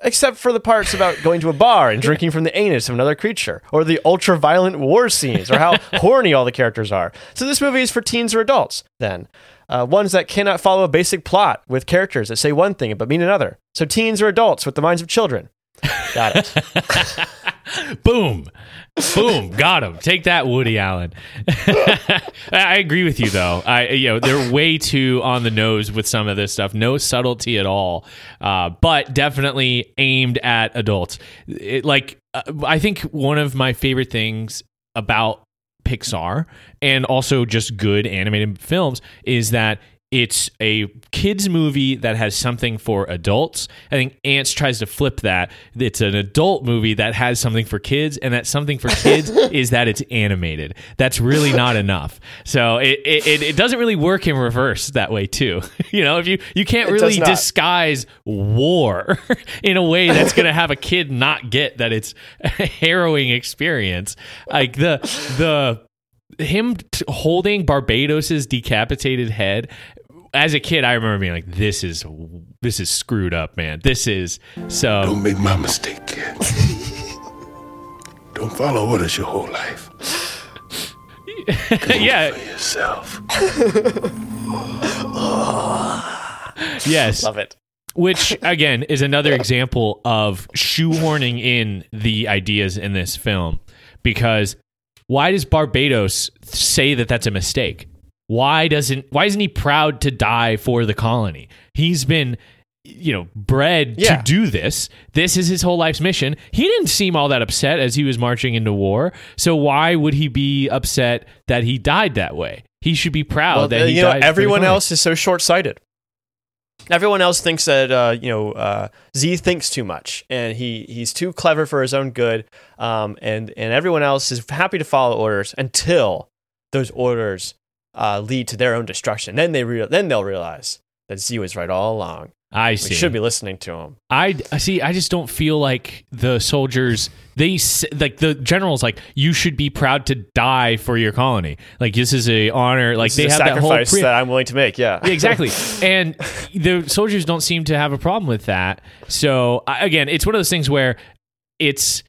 Speaker 2: Except for the parts about going to a bar and drinking from the anus of another creature, or the ultra violent war scenes, or how horny all the characters are. So, this movie is for teens or adults, then. Uh, ones that cannot follow a basic plot with characters that say one thing but mean another. So, teens or adults with the minds of children. Got it.
Speaker 1: Boom. Boom. Got him. Take that, Woody Allen. I agree with you though. I you know, they're way too on the nose with some of this stuff. No subtlety at all. Uh, but definitely aimed at adults. It, like uh, I think one of my favorite things about Pixar and also just good animated films is that it's a kids movie that has something for adults. I think Antz tries to flip that. It's an adult movie that has something for kids, and that something for kids is that it's animated. That's really not enough. So it, it, it- doesn't really work in reverse that way too. you know, if you you can't
Speaker 2: It
Speaker 1: really disguise war in a way that's going to have a kid not get that it's a harrowing experience. Like the the him t- holding Barbatus's decapitated head as a kid I remember being like this is this is screwed up man this is so
Speaker 10: Don't make my mistake, kid. Don't follow orders your whole life.
Speaker 1: yeah
Speaker 10: Yourself.
Speaker 1: yes
Speaker 2: Love it.
Speaker 1: which again is another example of shoehorning in the ideas in this film because why does Barbatus say that that's a mistake why doesn't why isn't he proud to die for the colony he's been you know bred
Speaker 2: Yeah.
Speaker 1: to do this this is his whole life's mission he didn't seem all that upset as he was marching into war so why would he be upset that he died that way he should be proud
Speaker 2: Well,
Speaker 1: that
Speaker 2: uh,
Speaker 1: he
Speaker 2: you know,
Speaker 1: died the
Speaker 2: everyone else is so short sighted. Everyone else thinks that uh, you know uh, Z thinks too much, and he he's too clever for his own good. Um, and and everyone else is happy to follow orders until those orders uh, lead to their own destruction. Then they real then they'll realize that Z was right all along.
Speaker 1: I
Speaker 2: We
Speaker 1: see.
Speaker 2: should be listening to him.
Speaker 1: I see. I just don't feel like the soldiers. They like the generals. Like you should be proud to die for your colony. Like this is a honor. Like
Speaker 2: This
Speaker 1: they
Speaker 2: is a
Speaker 1: have that whole
Speaker 2: sacrifice
Speaker 1: pre-
Speaker 2: that I'm willing to make. Yeah,
Speaker 1: Yeah, exactly. and the soldiers don't seem to have a problem with that. So again, it's one of those things where it's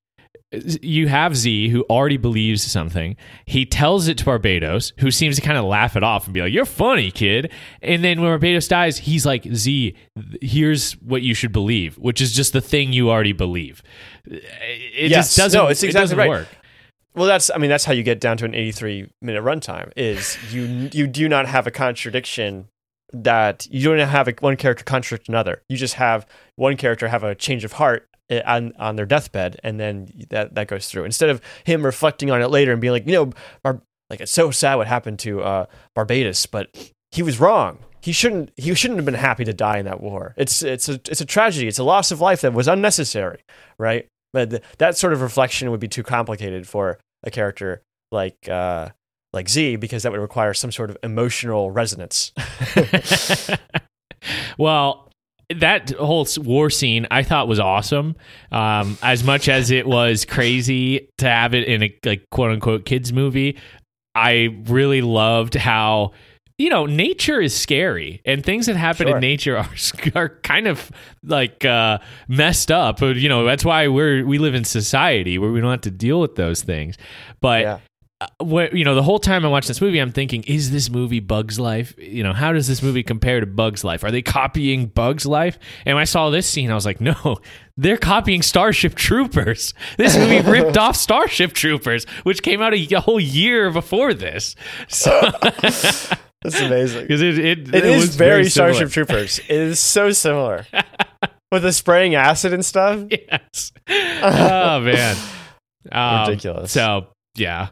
Speaker 1: you have Z who already believes something. He tells it to Barbatus, who seems to kind of laugh it off and be like, "You're funny, kid." And then when Barbatus dies, he's like, "Z, here's what you should believe," which is just the thing you already believe. It
Speaker 2: Yes.
Speaker 1: just doesn't.
Speaker 2: No, it's
Speaker 1: it doesn't
Speaker 2: right.
Speaker 1: work.
Speaker 2: Well, that's I mean that's how you get down to an 83 minute runtime. Is you you do not have a contradiction that you don't have a, one character contradict another. You just have one character have a change of heart on on their deathbed, and then that that goes through. Instead of him reflecting on it later and being like, you know, Bar- like it's so sad what happened to uh, Barbatus, but he was wrong. He shouldn't he shouldn't have been happy to die in that war. It's it's a it's a tragedy. It's a loss of life that was unnecessary, right? But th- that sort of reflection would be too complicated for a character like uh, like Z because that would require some sort of emotional resonance.
Speaker 1: well, that whole war scene I thought was awesome. Um, as much as it was crazy to have it in a like quote unquote kids movie, I really loved how you know nature is scary and things that happen
Speaker 2: Sure.
Speaker 1: in nature are are kind of like uh, messed up. You know that's why we're we live in society where we don't have to deal with those things. But
Speaker 2: Yeah.
Speaker 1: Uh, what you know the whole time I watched this movie, I'm thinking, is this movie Bugs Life? You know, how does this movie compare to Bugs Life? Are they copying Bugs Life? And when I saw this scene, I was like, no, they're copying Starship Troopers. This movie ripped off Starship Troopers, which came out a, a whole year before this. So
Speaker 2: That's amazing.
Speaker 1: because it, it,
Speaker 2: It
Speaker 1: it
Speaker 2: is
Speaker 1: was
Speaker 2: very. Starship Troopers. It is so similar with the spraying acid and stuff.
Speaker 1: Yes. Oh man. Um,
Speaker 2: Ridiculous.
Speaker 1: So yeah.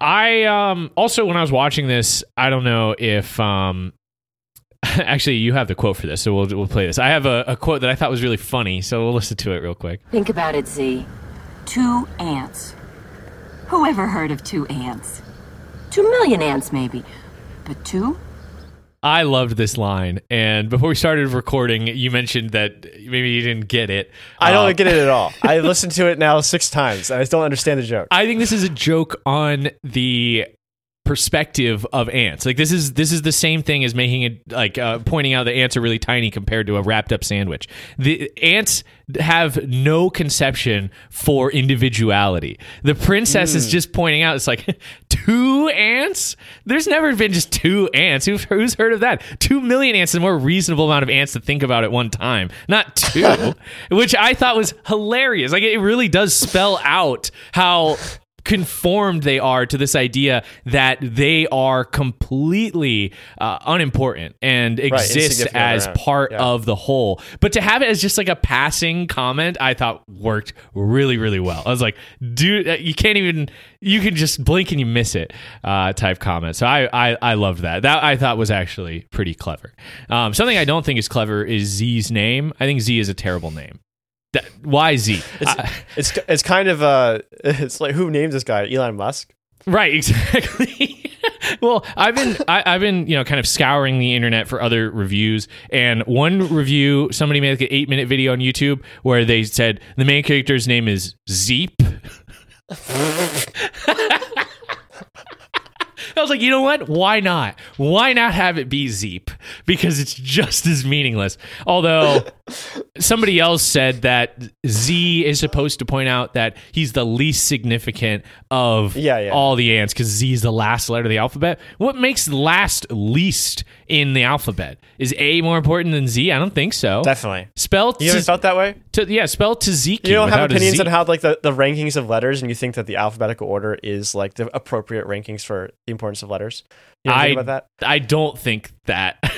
Speaker 1: I um also when I was watching this, I don't know if um actually you have the quote for this, so we'll we'll play this. I have a, a quote that I thought was really funny, so we'll listen to it real quick.
Speaker 11: Think about it, Z. Two ants. Who ever heard of two ants? Two million ants, maybe. But two?
Speaker 1: I loved this line, and before we started recording, you mentioned that maybe you didn't get it.
Speaker 2: I don't
Speaker 1: Uh,
Speaker 2: get it at all. I listened to it now six times and I still don't understand the joke.
Speaker 1: I think this is a joke on the perspective of ants. Like this is this is the same thing as making it like uh, pointing out the ants are really tiny compared to a wrapped up sandwich. The ants have no conception for individuality. The princess is just pointing out it's like two ants. There's never been just two ants. Who's, who's heard of that? Two million ants is a more reasonable amount of ants to think about at one time, not two, which I thought was hilarious. Like it really does spell out how conformed they are to this idea that they are completely uh, unimportant and exist
Speaker 2: insignificant
Speaker 1: as
Speaker 2: around.
Speaker 1: part
Speaker 2: Yeah.
Speaker 1: of the whole. But to have it as just like a passing comment, I thought worked really, really well. I was like, dude, uh, you can't even, you can just blink and you miss it uh, type comment. So I, I, I loved that. That I thought was actually pretty clever. Um, something I don't think is clever is Z's name. I think Z is a terrible name. That, why Z?
Speaker 2: It's,
Speaker 1: I-
Speaker 2: it's it's kind of uh it's like who named this guy Elon Musk?
Speaker 1: Right, exactly. well, I've been I, I've been you know kind of scouring the internet for other reviews, and one review somebody made like an eight minute video on YouTube where they said the main character's name is Zeep. I was like, you know what? Why not? Why not have it be Zeep? Because it's just as meaningless. Although somebody else said that Z is supposed to point out that he's the least significant of
Speaker 2: Yeah, yeah.
Speaker 1: all the ants because Z is the last letter of the alphabet. What makes last least in the alphabet? Is A more important than Z? I don't think so.
Speaker 2: Definitely.
Speaker 1: Spell
Speaker 2: You haven't felt that way?
Speaker 1: to, yeah, spell Tzatziki.
Speaker 2: You don't have opinions on how like the, the rankings of letters, and you think that the alphabetical order is like the appropriate rankings for the importance of letters. You ever
Speaker 1: I
Speaker 2: about that?
Speaker 1: I don't think that.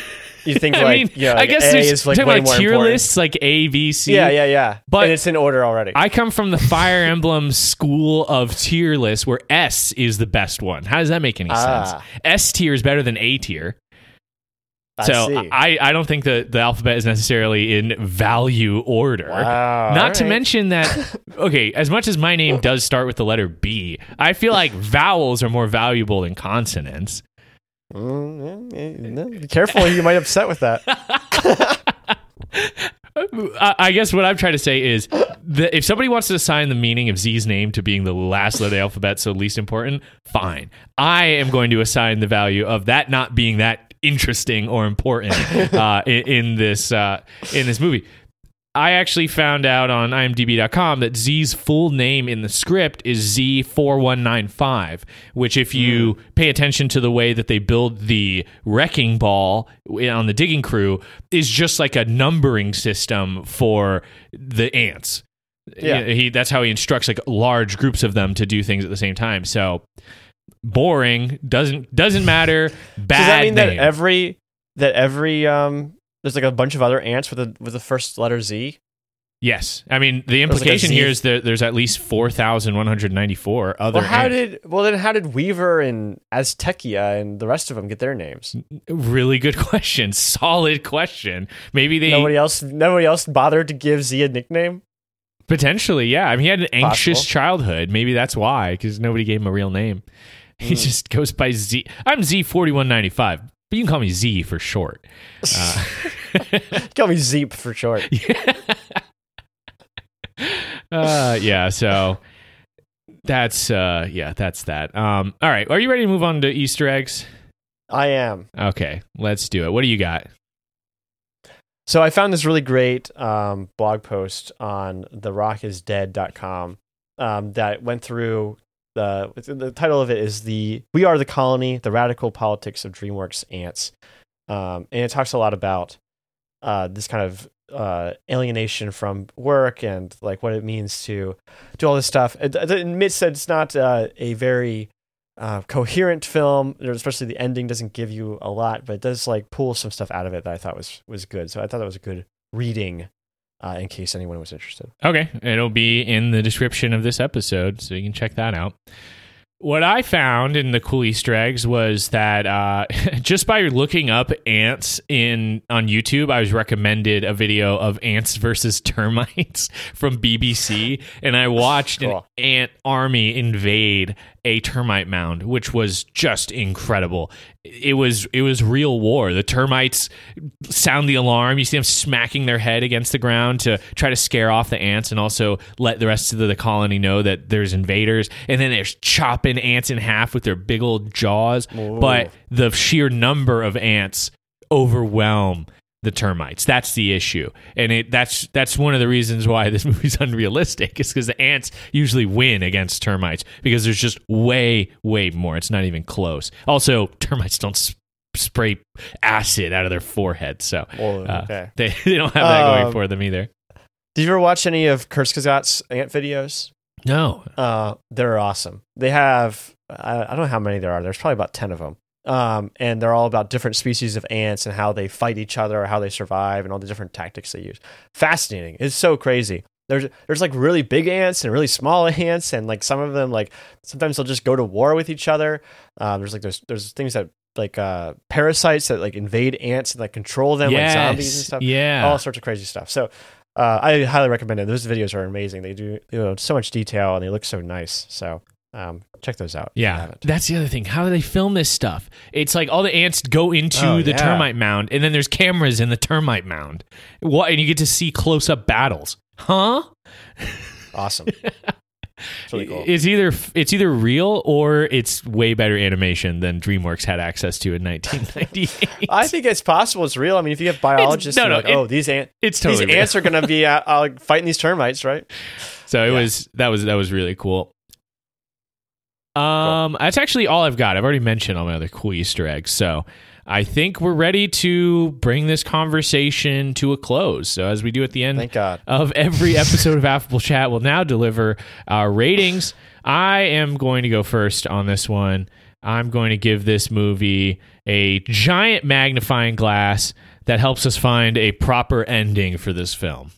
Speaker 2: You think
Speaker 1: I
Speaker 2: like
Speaker 1: mean,
Speaker 2: yeah,
Speaker 1: I
Speaker 2: like
Speaker 1: guess
Speaker 2: A
Speaker 1: there's
Speaker 2: like way
Speaker 1: about
Speaker 2: more
Speaker 1: tier
Speaker 2: important.
Speaker 1: lists like A, B, C.
Speaker 2: Yeah, yeah, yeah.
Speaker 1: But-
Speaker 2: and it's in order already.
Speaker 1: I come from the Fire Emblem school of tier lists where S is the best one. How does that make any
Speaker 2: Ah.
Speaker 1: sense? S tier is better than A tier.
Speaker 2: I
Speaker 1: So. I, I don't think that the alphabet is necessarily in value order.
Speaker 2: Wow,
Speaker 1: Not to
Speaker 2: right.
Speaker 1: mention that, okay, as much as my name does start with the letter B, I feel like vowels are more valuable than consonants.
Speaker 2: Mm, careful, you might upset with that.
Speaker 1: I I guess what I'm trying to say is that if somebody wants to assign the meaning of Z's name to being the last letter of the alphabet, so least important, fine. I am going to assign the value of that not being that interesting or important uh, in, in this uh, in this movie. I actually found out on IMDb.com that Z's full name in the script is Z4195, which, if you pay attention to the way that they build the wrecking ball on the digging crew, is just like a numbering system for the ants.
Speaker 2: Yeah.
Speaker 1: He, that's how he instructs like large groups of them to do things at the same time. So boring doesn't doesn't matter. Bad
Speaker 2: Does that mean that
Speaker 1: name.
Speaker 2: every that every um there's like a bunch of other ants with the with the first letter Z.
Speaker 1: Yes, I mean the implication
Speaker 2: like
Speaker 1: here is that there's at least four thousand one hundred ninety four other.
Speaker 2: Well, how
Speaker 1: ants.
Speaker 2: did well then how did Weaver and Azteca and the rest of them get their names?
Speaker 1: Really good question, solid question. Maybe they
Speaker 2: nobody else nobody else bothered to give Z a nickname.
Speaker 1: Potentially, yeah. I mean, he had an anxious
Speaker 2: Possible.
Speaker 1: childhood. Maybe that's why, because nobody gave him a real name. He mm. just goes by Z. I'm Z4195 but you can call me Z for short. Uh,
Speaker 2: Call me Zeep for short.
Speaker 1: uh, yeah. So that's uh, yeah, that's that. Um, all right, are you ready to move on to Easter eggs?
Speaker 2: I am.
Speaker 1: Okay, let's do it. What do you got?
Speaker 2: So I found this really great um, blog post on therockisdead.com um, that went through the the title of it is the We Are the Colony: The Radical Politics of DreamWorks Antz, um, and it talks a lot about uh, this kind of uh, alienation from work and like what it means to do all this stuff. It, it admits that it's not uh, a very uh, coherent film, especially the ending doesn't give you a lot, but it does like pull some stuff out of it that I thought was was good. So I thought that was a good reading, uh, in case anyone was interested.
Speaker 1: Okay, it'll be in the description of this episode, so you can check that out. What I found in the cool Easter eggs was that uh, just by looking up ants in on YouTube, I was recommended a video of ants versus termites from BBC, and I watched an ant army invade a termite mound, which was just incredible. It was it was real war. The termites sound the alarm. You see them smacking their head against the ground to try to scare off the ants and also let the rest of the colony know that there's invaders. And then they're chopping ants in half with their big old jaws. But the sheer number of ants overwhelm the termites. That's the issue, and it that's that's one of the reasons why this movie's unrealistic. Is because the ants usually win against termites because there's just way way more. It's not even close. Also, termites don't s- spray acid out of their forehead, so
Speaker 2: Oh,
Speaker 1: uh, they they don't have that going
Speaker 2: Um,
Speaker 1: for them either.
Speaker 2: Did you ever watch any of Kurzgesagt's ant videos?
Speaker 1: No,
Speaker 2: Uh, they're awesome. They have I, I don't know how many there are. There's probably about ten of them. Um, and they're all about different species of ants and how they fight each other, or how they survive, and all the different tactics they use. Fascinating. It's so crazy. There's there's like really big ants and really small ants, and like some of them like sometimes they'll just go to war with each other. Um, there's like there's there's things that like uh parasites that like invade ants and like control them like zombies and stuff.
Speaker 1: yeah.
Speaker 2: all sorts of crazy stuff. So uh, I highly recommend it. Those videos are amazing. They do you know so much detail and they look so nice. So um, check those out.
Speaker 1: Yeah, that's the other thing. How do they film this stuff? It's like all the ants go into
Speaker 2: Oh,
Speaker 1: the
Speaker 2: yeah.
Speaker 1: termite mound, and then there's cameras in the termite mound. What? And you get to see close up battles, huh?
Speaker 2: awesome. It's really cool.
Speaker 1: It's either it's either real or it's way better animation than DreamWorks had access to in 1998.
Speaker 2: I think it's possible. It's real. I mean, if you have biologists,
Speaker 1: no, no,
Speaker 2: like,
Speaker 1: it-
Speaker 2: oh, these ants,
Speaker 1: it's totally
Speaker 2: these
Speaker 1: real.
Speaker 2: ants are going to be uh, uh, fighting these termites, right?
Speaker 1: So it
Speaker 2: Yeah.
Speaker 1: was that was that was really cool. Um, that's actually all I've got. I've already mentioned all my other cool Easter eggs, so I think we're ready to bring this conversation to a close. So as we do at the end
Speaker 2: Thank God.
Speaker 1: of every episode of Affable Chat, we'll now deliver our ratings. I am going to go first on this one. I'm going to give this movie a giant magnifying glass that helps us find a proper ending for this film.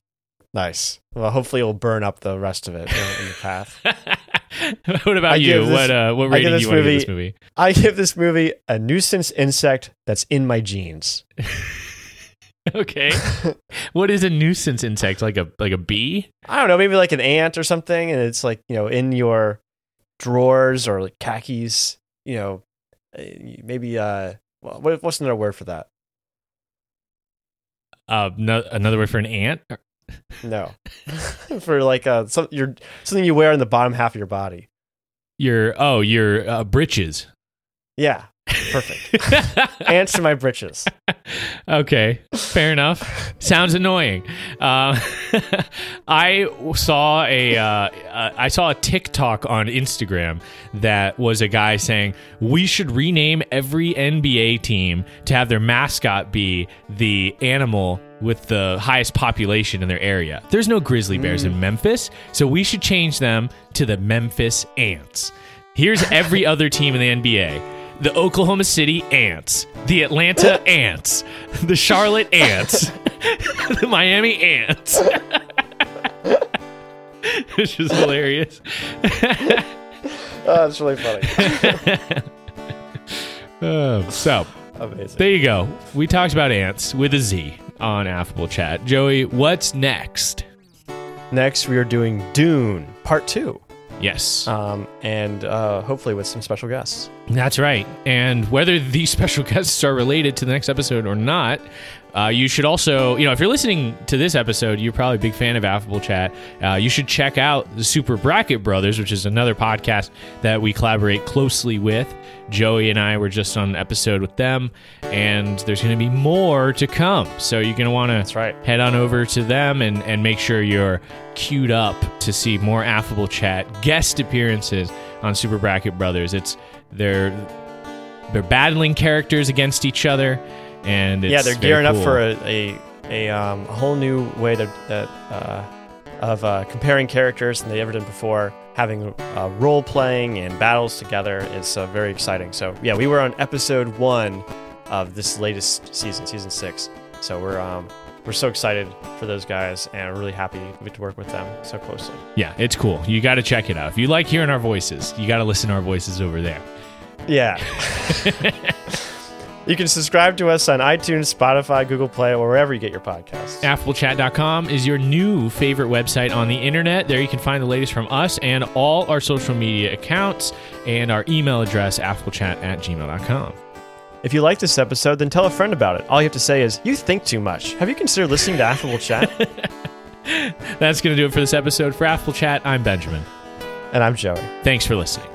Speaker 2: Nice. Well, hopefully it'll burn up the rest of it in, in the path.
Speaker 1: what about
Speaker 2: I
Speaker 1: you?
Speaker 2: this-
Speaker 1: what uh, what rating do
Speaker 2: this
Speaker 1: you want to give
Speaker 2: movie-
Speaker 1: this movie?
Speaker 2: I give this movie a nuisance insect that's in my jeans.
Speaker 1: Okay. what is a nuisance insect? Like a like a bee?
Speaker 2: I don't know, maybe like an ant or something, and it's like you know in your drawers or like khakis. You know, uh, maybe uh what- what's another word for that?
Speaker 1: Uh, no, another word for an ant.
Speaker 2: No, for like uh, some your something you wear in the bottom half of your body.
Speaker 1: Your oh, your uh, britches.
Speaker 2: Yeah, perfect. Ants to my britches.
Speaker 1: Okay, fair enough. Sounds annoying. Uh, I saw a uh, uh, I saw a TikTok on Instagram that was a guy saying we should rename every NBA team to have their mascot be the animal with the highest population in their area. There's no grizzly bears in Memphis, so we should change them to the Memphis Ants. Here's every other team in the NBA the Oklahoma City Ants, the Atlanta Ants, the Charlotte Ants, the Miami Ants. Which is hilarious.
Speaker 2: Oh, that's really funny.
Speaker 1: Um, so,
Speaker 2: Amazing.
Speaker 1: there you go. We talked about ants with a Z on Affable Chat. Joey, what's next?
Speaker 2: Next, we are doing Dune Part Two,
Speaker 1: Yes.
Speaker 2: um, and uh, hopefully with some special guests.
Speaker 1: That's right. And whether these special guests are related to the next episode or not, uh, you should also, you know, if you're listening to this episode, you're probably a big fan of Affable Chat. Uh, you should check out the Super Bracket Brothers, which is another podcast that we collaborate closely with. Joey and I were just on an episode with them, and there's going to be more to come. So you're going to want to
Speaker 2: right.
Speaker 1: head on over to them and, and make sure you're queued up to see more Affable Chat guest appearances on Super Bracket Brothers. It's they're they're battling characters against each other, and it's
Speaker 2: yeah, they're gearing up for a a, a, um, a whole new way to, that uh, of uh, comparing characters than they ever did before. Having uh, role playing and battles together is uh, very exciting. So yeah, we were on episode one of this latest season, season six. So we're um, we're so excited for those guys, and I'm really happy we get to work with them so closely.
Speaker 1: Yeah, it's cool. You got to check it out. If you like hearing our voices, you got to listen to our voices over there.
Speaker 2: Yeah. you can subscribe to us on iTunes, Spotify, Google Play, or wherever you get your podcasts.
Speaker 1: AffableChat.com is your new favorite website on the internet. There you can find the latest from us and all our social media accounts and our email address, affablechat at gmail.com.
Speaker 2: If you like this episode, then tell a friend about it. All you have to say is, You think too much. Have you considered listening to Affable Chat?
Speaker 1: That's going to do it for this episode. For Affable Chat, I'm Benjamin.
Speaker 2: and I'm Joey.
Speaker 1: Thanks for listening.